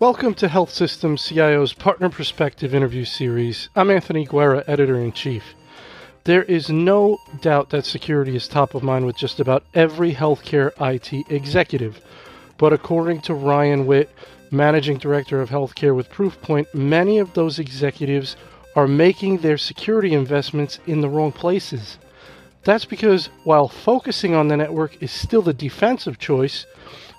Welcome to Health Systems CIO's Partner Perspective interview series. I'm Anthony Guerra, editor in chief. There is no doubt that security is top of mind with just about every healthcare IT executive. But according to Ryan Witt, managing director of healthcare with Proofpoint, many of those executives are making their security investments in the wrong places. That's because while focusing on the network is still the defensive choice,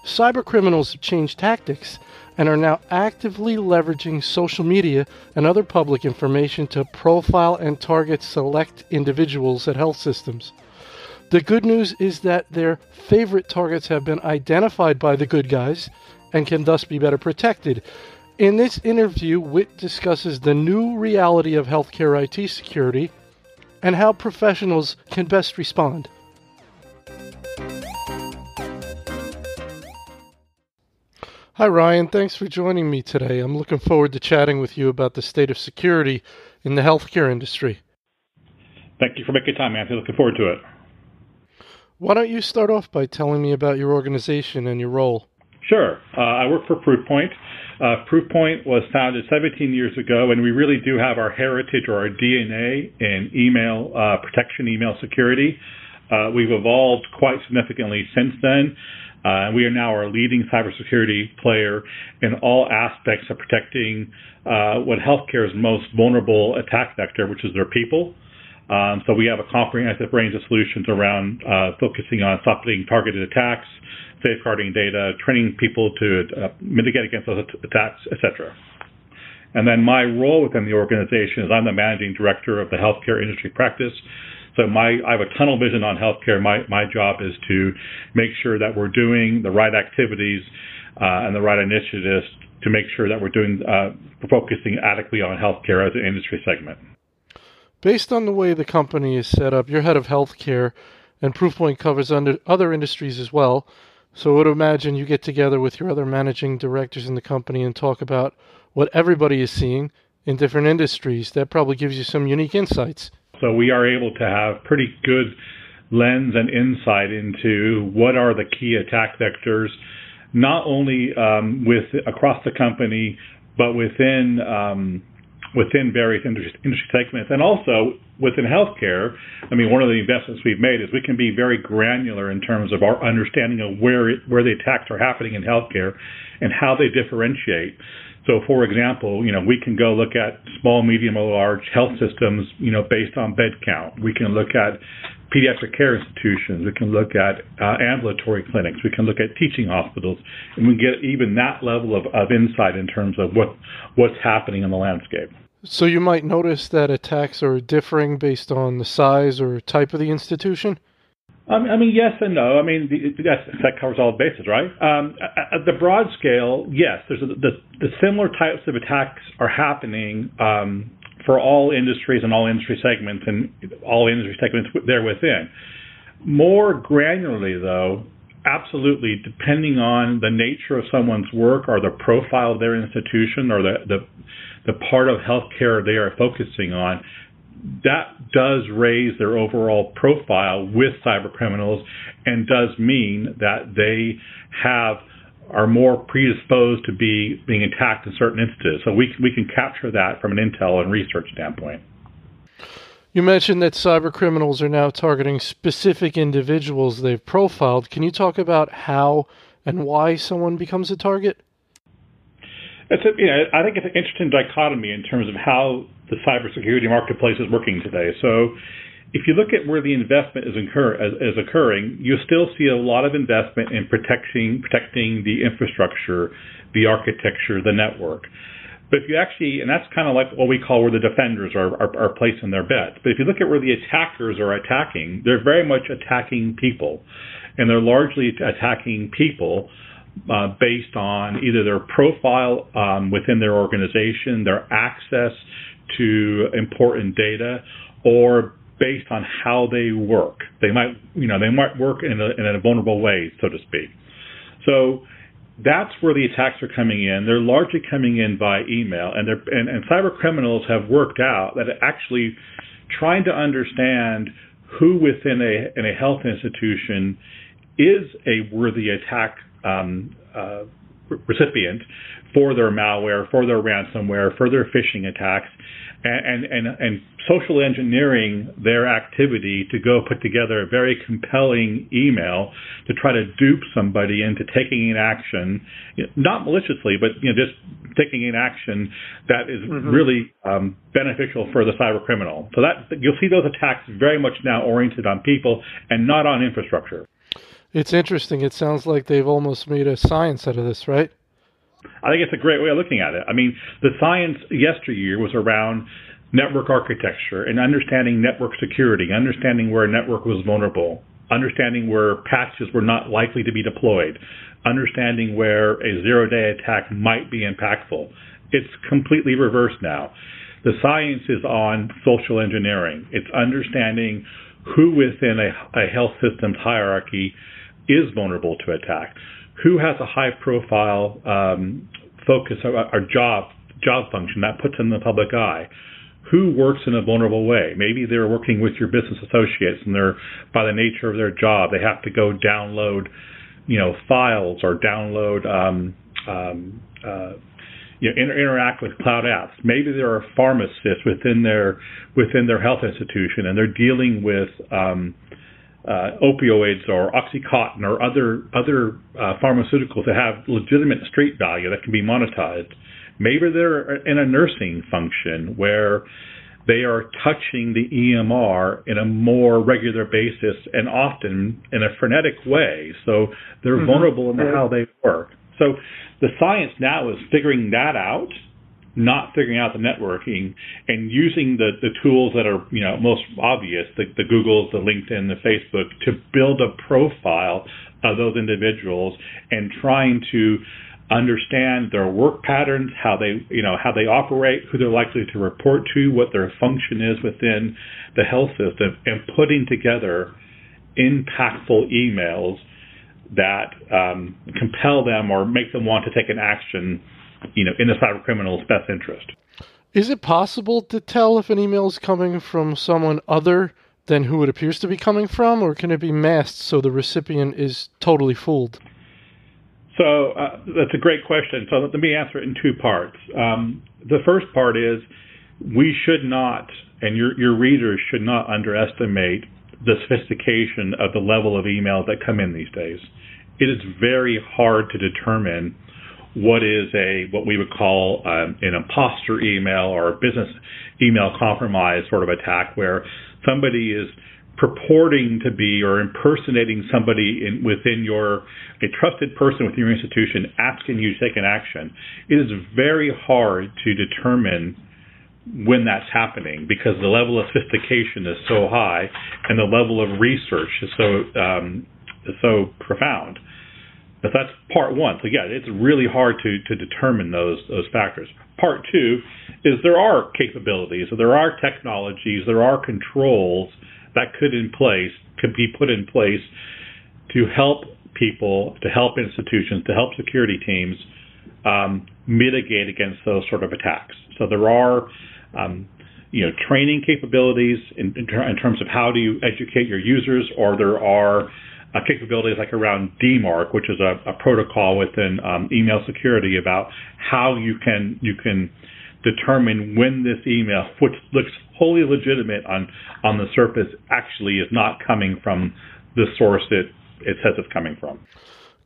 cyber criminals have changed tactics and are now actively leveraging social media and other public information to profile and target select individuals at health systems. The good news is that their favorite targets have been identified by the good guys and can thus be better protected. In this interview, Witt discusses the new reality of healthcare IT security and how professionals can best respond. Hi, Ryan. Thanks for joining me today. I'm looking forward to chatting with you about the state of security in the healthcare industry. Thank you for making time, Anthony. Looking forward to it. Why don't you start off by telling me about your organization and your role? Sure. Uh, I work for Proofpoint. Uh, Proofpoint was founded 17 years ago, and we really do have our heritage or our DNA in email uh, protection, email security. Uh, we've evolved quite significantly since then. Uh, we are now our leading cybersecurity player in all aspects of protecting uh, what healthcare's most vulnerable attack vector, which is their people. Um, so we have a comprehensive range of solutions around uh, focusing on stopping targeted attacks, safeguarding data, training people to uh, mitigate against those attacks, etc. And then my role within the organization is I'm the managing director of the healthcare industry practice. So my I have a tunnel vision on healthcare. My my job is to make sure that we're doing the right activities uh, and the right initiatives to make sure that we're doing uh, focusing adequately on healthcare as an industry segment. Based on the way the company is set up, you're head of healthcare, and Proofpoint covers under other industries as well. So I would imagine you get together with your other managing directors in the company and talk about what everybody is seeing in different industries. That probably gives you some unique insights. So we are able to have pretty good lens and insight into what are the key attack vectors, not only um, with across the company, but within um, within various industry, industry segments, and also within healthcare. I mean, one of the investments we've made is we can be very granular in terms of our understanding of where it, where the attacks are happening in healthcare and how they differentiate. So, for example, you know, we can go look at small, medium, or large health systems, you know, based on bed count. We can look at pediatric care institutions. We can look at uh, ambulatory clinics. We can look at teaching hospitals, and we get even that level of, of insight in terms of what what's happening in the landscape. So you might notice that attacks are differing based on the size or type of the institution. I mean, yes and no. I mean, yes, that covers all bases, right? Um, at the broad scale, yes, there's a, the, the similar types of attacks are happening um, for all industries and all industry segments and all industry segments there within. More granularly, though, absolutely, depending on the nature of someone's work or the profile of their institution or the, the, the part of healthcare they are focusing on, that does raise their overall profile with cyber criminals and does mean that they have are more predisposed to be being attacked in certain instances. So we we can capture that from an intel and research standpoint. You mentioned that cyber criminals are now targeting specific individuals they've profiled. Can you talk about how and why someone becomes a target? It's a, you know, I think it's an interesting dichotomy in terms of how the cybersecurity marketplace is working today. So, if you look at where the investment is, occurring, you still see a lot of investment in protecting protecting the infrastructure, the architecture, the network. But if you actually, and that's kind of like what we call where the defenders are placing their bets. But if you look at where the attackers are attacking, they're very much attacking people, and they're largely attacking people uh, based on either their profile um, within their organization, their access to important data, or based on how they work. They might, you know, they might work in a, in a vulnerable way, so to speak. So that's where the attacks are coming in. They're largely coming in by email, and, and, and cyber criminals have worked out that actually trying to understand who within a in a health institution is a worthy attack um, uh, recipient for their malware, for their ransomware, for their phishing attacks, and, and, and social engineering their activity to go put together a very compelling email to try to dupe somebody into taking an action, not maliciously, but you know just taking an action that is mm-hmm. really um, beneficial for the cyber criminal. So that you'll see those attacks very much now oriented on people and not on infrastructure. It's interesting. It sounds like they've almost made a science out of this, right? I think it's a great way of looking at it. I mean, the science yesteryear was around network architecture and understanding network security, understanding where a network was vulnerable, understanding where patches were not likely to be deployed, understanding where a zero day attack might be impactful. It's completely reversed now. The science is on social engineering. It's understanding who within a, a health system's hierarchy is vulnerable to attack, who has a high profile um, focus or, or job job function that puts them in the public eye who works in a vulnerable way. Maybe they're working with your business associates and they're by the nature of their job, they have to go download, you know, files or download um, um, uh, you know, inter- interact with cloud apps. Maybe there are pharmacists within their within their health institution, and they're dealing with um, uh, opioids or OxyContin or other other uh, pharmaceuticals that have legitimate street value that can be monetized. Maybe they're in a nursing function where they are touching the EMR in a more regular basis and often in a frenetic way. So they're mm-hmm. vulnerable in how they work. So the science now is figuring that out not figuring out the networking and using the, the tools that are you know most obvious the, the googles the linkedin the facebook to build a profile of those individuals and trying to understand their work patterns how they you know how they operate who they're likely to report to what their function is within the health system and putting together impactful emails that um, compel them or make them want to take an action you know, in the cyber criminal's best interest. Is it possible to tell if an email is coming from someone other than who it appears to be coming from, or can it be masked so the recipient is totally fooled? So uh, that's a great question. So let me answer it in two parts. Um, the first part is we should not, and your, your readers should not underestimate the sophistication of the level of emails that come in these days. It is very hard to determine what is a what we would call um, an imposter email or a business email compromise sort of attack where somebody is purporting to be or impersonating somebody in, within your a trusted person within your institution asking you to take an action. It is very hard to determine when that's happening because the level of sophistication is so high and the level of research is so um, so profound but that's part one. So yeah, it's really hard to to determine those those factors. Part two is there are capabilities, so there are technologies, there are controls that could in place could be put in place to help people, to help institutions, to help security teams um, mitigate against those sort of attacks. So there are um, you know training capabilities in, in, ter- in terms of how do you educate your users, or there are uh, capabilities like around DMARC, which is a, a protocol within um, email security about how you can you can determine when this email, which looks wholly legitimate on on the surface, actually is not coming from the source it it says it's coming from.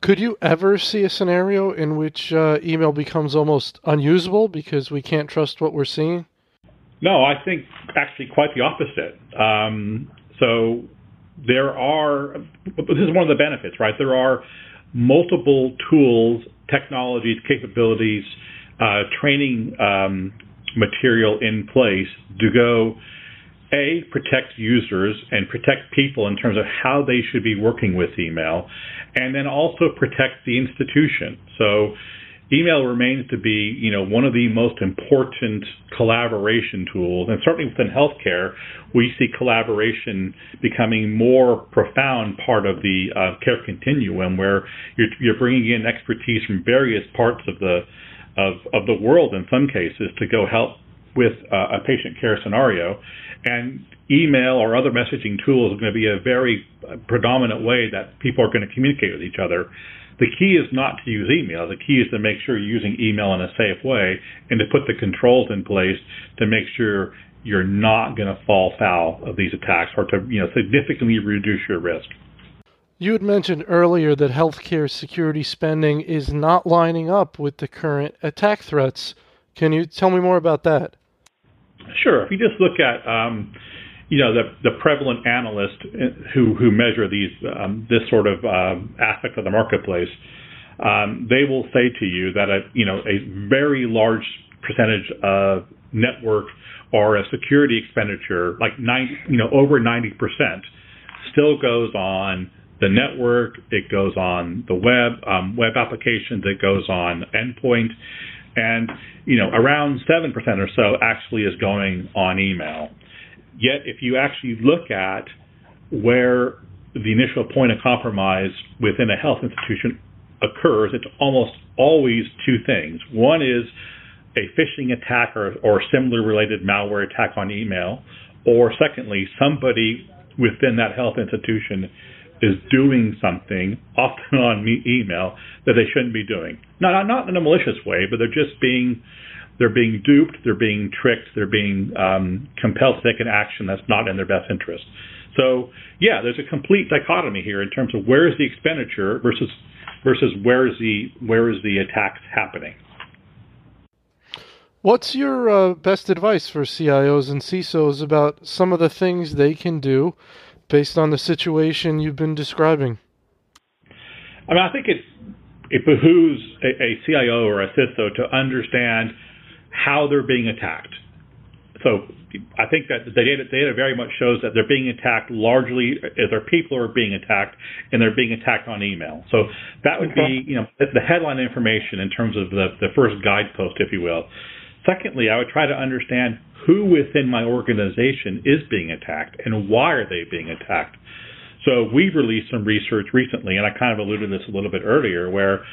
Could you ever see a scenario in which uh, email becomes almost unusable because we can't trust what we're seeing? No, I think actually quite the opposite. Um, so there are, this is one of the benefits, right? There are multiple tools, technologies, capabilities, uh, training um, material in place to go, A, protect users and protect people in terms of how they should be working with email, and then also protect the institution. So, email remains to be, you know, one of the most important collaboration tools, and certainly within healthcare, we see collaboration becoming more profound part of the uh, care continuum, where you're, you're bringing in expertise from various parts of the of, of the world in some cases to go help with uh, a patient care scenario, and email or other messaging tools are going to be a very predominant way that people are going to communicate with each other. The key is not to use email. The key is to make sure you're using email in a safe way and to put the controls in place to make sure you're not going to fall foul of these attacks or to you know significantly reduce your risk. You had mentioned earlier that healthcare security spending is not lining up with the current attack threats. Can you tell me more about that? Sure. If you just look at um, you know the the prevalent analysts who who measure these um, this sort of uh, aspect of the marketplace, um, they will say to you that a you know a very large percentage of network or a security expenditure, like 90, you know over 90 percent, still goes on the network. It goes on the web, um, web applications. It goes on endpoint, and you know around seven percent or so actually is going on email. Yet, if you actually look at where the initial point of compromise within a health institution occurs, it's almost always two things. One is a phishing attack or, or similar related malware attack on email, or secondly, somebody within that health institution is doing something, often on email, that they shouldn't be doing. Not not in a malicious way, but they're just being they're being duped, they're being tricked, they're being um, compelled to take an action that's not in their best interest. So yeah, there's a complete dichotomy here in terms of where is the expenditure versus versus where is the where is the attacks happening. What's your uh, best advice for CIOs and CISOs about some of the things they can do based on the situation you've been describing? I mean, I think it it behooves a, a CIO or a CISO to understand how they're being attacked. So I think that the data, data very much shows that they're being attacked largely as their people are being attacked and they're being attacked on email. So that would be, you know, the headline information in terms of the, the first guidepost, if you will. Secondly, I would try to understand who within my organization is being attacked and why are they being attacked. So we've released some research recently, and I kind of alluded to this a little bit earlier, where,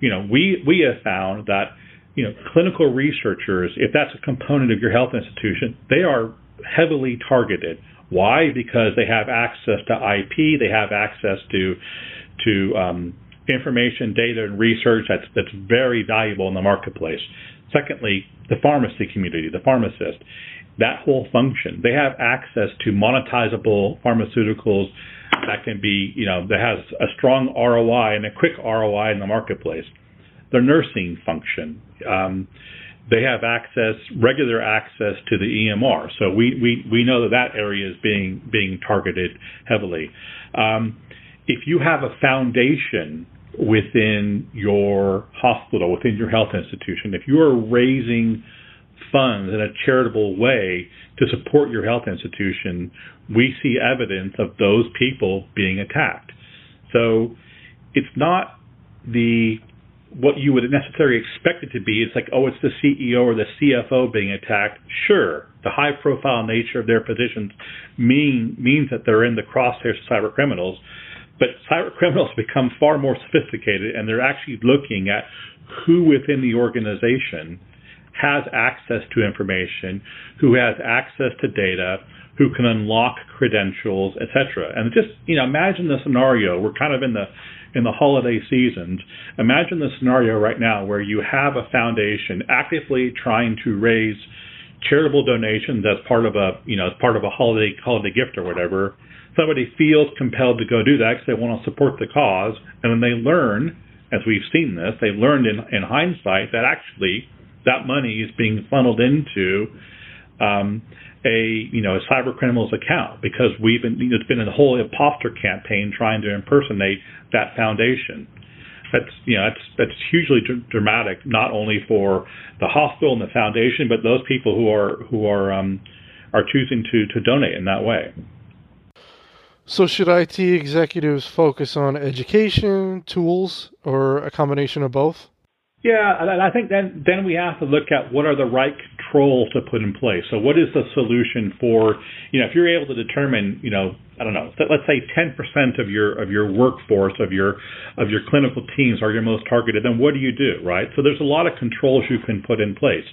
you know, we, we have found that you know, clinical researchers, if that's a component of your health institution, they are heavily targeted. Why? Because they have access to IP, they have access to to um, information, data, and research that's that's very valuable in the marketplace. Secondly, the pharmacy community, the pharmacist, that whole function, they have access to monetizable pharmaceuticals that can be, you know, that has a strong ROI and a quick ROI in the marketplace their nursing function. Um, they have access, regular access to the EMR. So we, we, we know that that area is being being targeted heavily. Um, if you have a foundation within your hospital, within your health institution, if you are raising funds in a charitable way to support your health institution, we see evidence of those people being attacked. So it's not the what you would necessarily expect it to be. It's like, oh, it's the CEO or the CFO being attacked. Sure, the high profile nature of their positions mean means that they're in the crosshairs of cyber criminals. But cyber criminals become far more sophisticated and they're actually looking at who within the organization has access to information, who has access to data, who can unlock credentials, etc. And just you know, imagine the scenario. We're kind of in the in the holiday seasons. Imagine the scenario right now where you have a foundation actively trying to raise charitable donations as part of a you know as part of a holiday holiday gift or whatever. Somebody feels compelled to go do that because they want to support the cause, and then they learn, as we've seen this, they learned in in hindsight that actually that money is being funneled into um, a you know a cyber criminal's account because we've been it's been a whole imposter campaign trying to impersonate that foundation. That's you know that's that's hugely dr- dramatic not only for the hospital and the foundation but those people who are who are um, are choosing to to donate in that way. So should IT executives focus on education, tools, or a combination of both? Yeah, and I think then then we have to look at what are the right controls to put in place. So what is the solution for you know if you're able to determine you know I don't know let's say 10% of your of your workforce of your of your clinical teams are your most targeted, then what do you do right? So there's a lot of controls you can put in place.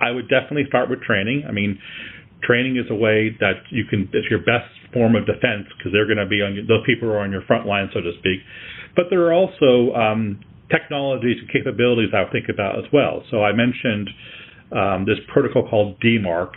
I would definitely start with training. I mean, Training is a way that you can, it's your best form of defense because they're going to be on, your, those people are on your front line, so to speak. But there are also um, technologies and capabilities I would think about as well. So I mentioned um, this protocol called DMARC,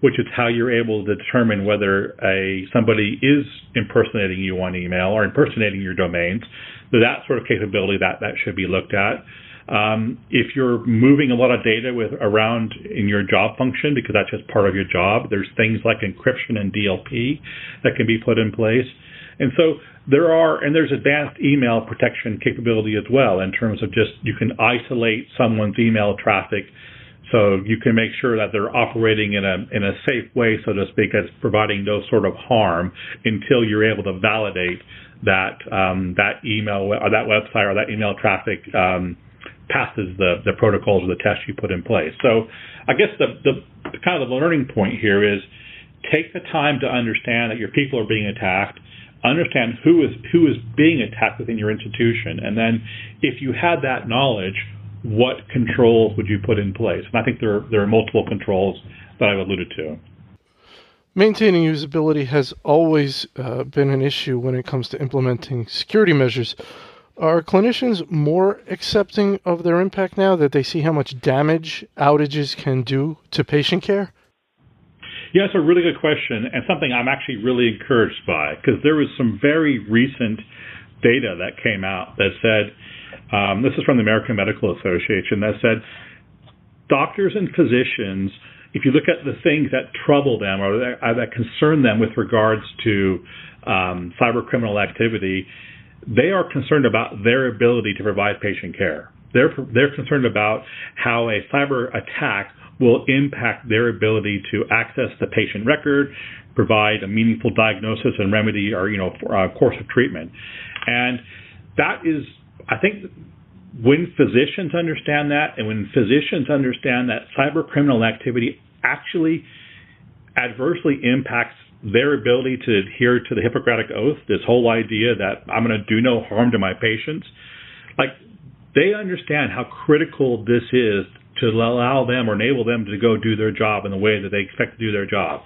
which is how you're able to determine whether a somebody is impersonating you on email or impersonating your domains. So that sort of capability that that should be looked at. Um, if you're moving a lot of data with around in your job function because that's just part of your job, there's things like encryption and DLP that can be put in place. And so there are, and there's advanced email protection capability as well in terms of just you can isolate someone's email traffic so you can make sure that they're operating in a in a safe way, so to speak, as providing no sort of harm until you're able to validate that um, that email or that website or that email traffic um, passes the, the protocols or the tests you put in place. So I guess the, the kind of the learning point here is take the time to understand that your people are being attacked, understand who is who is being attacked within your institution, and then if you had that knowledge, what controls would you put in place? And I think there are, there are multiple controls that I've alluded to. Maintaining usability has always uh, been an issue when it comes to implementing security measures. Are clinicians more accepting of their impact now that they see how much damage outages can do to patient care? Yeah, it's a really good question and something I'm actually really encouraged by because there was some very recent data that came out that said um, this is from the American Medical Association that said doctors and physicians, if you look at the things that trouble them or that, that concern them with regards to um, cyber criminal activity, they are concerned about their ability to provide patient care. They're they're concerned about how a cyber attack will impact their ability to access the patient record, provide a meaningful diagnosis and remedy or you know uh, course of treatment, and that is I think when physicians understand that and when physicians understand that cyber criminal activity actually adversely impacts their ability to adhere to the Hippocratic Oath, this whole idea that I'm going to do no harm to my patients, like they understand how critical this is to allow them or enable them to go do their job in the way that they expect to do their job.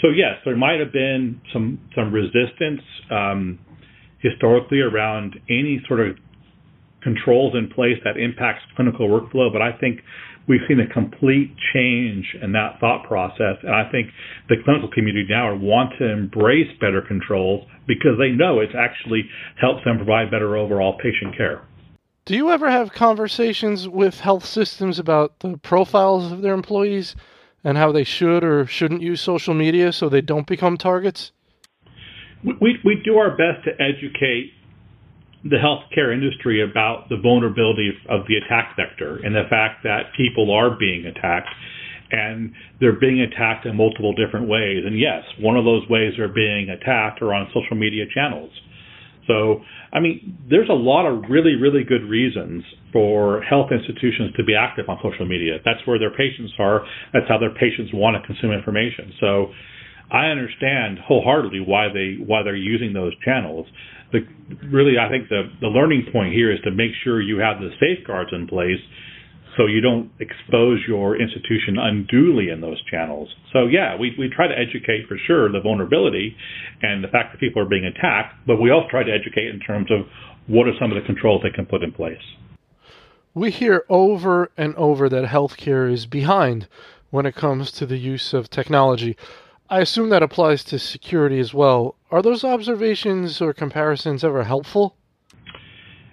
So yes, there might have been some some resistance um, historically around any sort of controls in place that impacts clinical workflow, but I think we've seen a complete change in that thought process. And I think the clinical community now want to embrace better controls because they know it actually helps them provide better overall patient care. Do you ever have conversations with health systems about the profiles of their employees and how they should or shouldn't use social media so they don't become targets? We, we do our best to educate the healthcare industry about the vulnerability of the attack vector and the fact that people are being attacked and they're being attacked in multiple different ways. And yes, one of those ways they're being attacked are on social media channels. So, I mean, there's a lot of really, really good reasons for health institutions to be active on social media. That's where their patients are. That's how their patients want to consume information. So, I understand wholeheartedly why they why they're using those channels the really I think the the learning point here is to make sure you have the safeguards in place so you don't expose your institution unduly in those channels. So yeah, we we try to educate for sure the vulnerability and the fact that people are being attacked, but we also try to educate in terms of what are some of the controls they can put in place. We hear over and over that healthcare is behind when it comes to the use of technology. I assume that applies to security as well. Are those observations or comparisons ever helpful?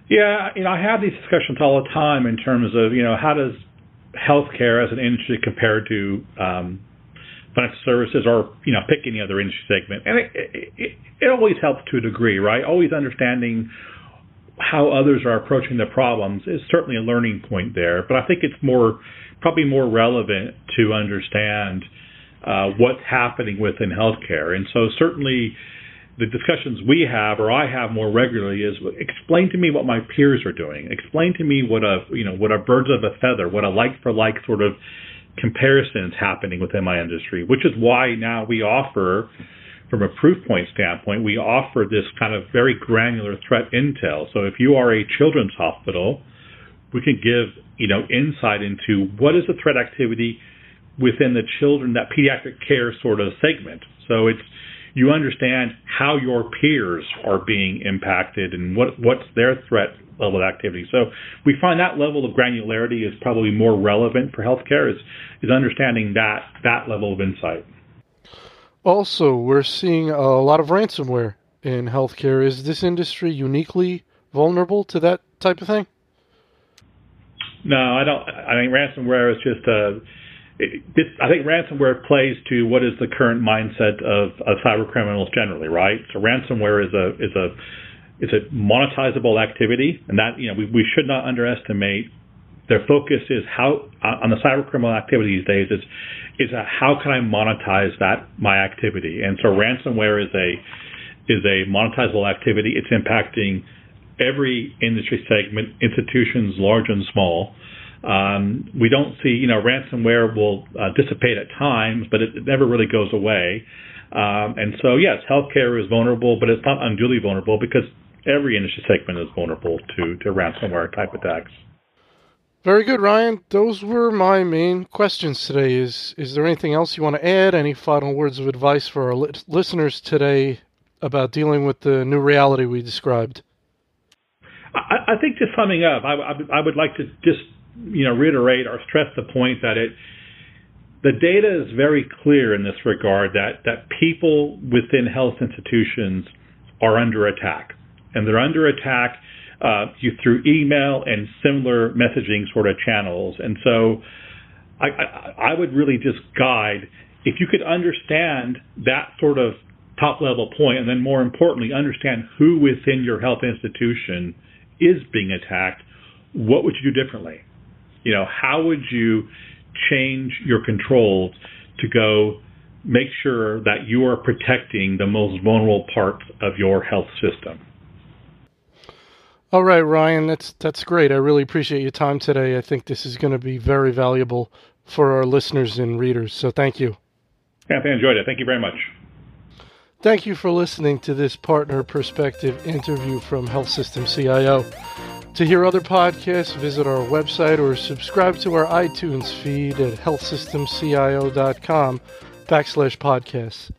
Yeah, you know, I have these discussions all the time in terms of, you know, how does healthcare as an industry compare to um, financial services or, you know, pick any other industry segment. And it, it, it always helps to a degree, right? Always understanding how others are approaching the problems is certainly a learning point there. But I think it's more, probably more relevant to understand – uh, what's happening within healthcare. And so certainly the discussions we have or I have more regularly is explain to me what my peers are doing. Explain to me what a you know what a birds of a feather, what a like for like sort of comparison is happening within my industry, which is why now we offer from a Proofpoint standpoint, we offer this kind of very granular threat intel. So if you are a children's hospital, we can give, you know, insight into what is the threat activity within the children, that pediatric care sort of segment. So it's you understand how your peers are being impacted and what what's their threat level of activity. So we find that level of granularity is probably more relevant for healthcare is is understanding that that level of insight. Also, we're seeing a lot of ransomware in healthcare. Is this industry uniquely vulnerable to that type of thing? No, I don't. I think ransomware is just a. This, I think ransomware plays to what is the current mindset of, of cyber criminals generally, right? So ransomware is a is a is a monetizable activity, and that you know we, we should not underestimate. Their focus is how on the cyber criminal activity these days is is a, how can I monetize that my activity, and so ransomware is a is a monetizable activity. It's impacting every industry segment, institutions large and small. Um, we don't see, you know, ransomware will uh, dissipate at times, but it, it, never really goes away. Um, and so, yes, healthcare is vulnerable, but it's not unduly vulnerable because every industry segment is vulnerable to, to ransomware type attacks. Very good, Ryan. Those were my main questions today. Is is there anything else you want to add? Any final words of advice for our li- listeners today about dealing with the new reality we described? I, I think just summing up, I, I, I would like to just you know reiterate or stress the point that it the data is very clear in this regard that that people within health institutions are under attack, and they're under attack uh, through email and similar messaging sort of channels. And so, I, I, I would really just guide if you could understand that sort of top level point, and then more importantly, understand who within your health institution is being attacked, what would you do differently? You know, how would you change your controls to go make sure that you are protecting the most vulnerable parts of your health system? All right, Ryan, that's that's great. I really appreciate your time today. I think this is going to be very valuable for our listeners and readers. So thank you. Anthony, enjoyed it. Thank you very much. Thank you for listening to this partner perspective interview from Health System CIO. To hear other podcasts, visit our website or subscribe to our iTunes feed at healthsystemcio.com backslash podcasts.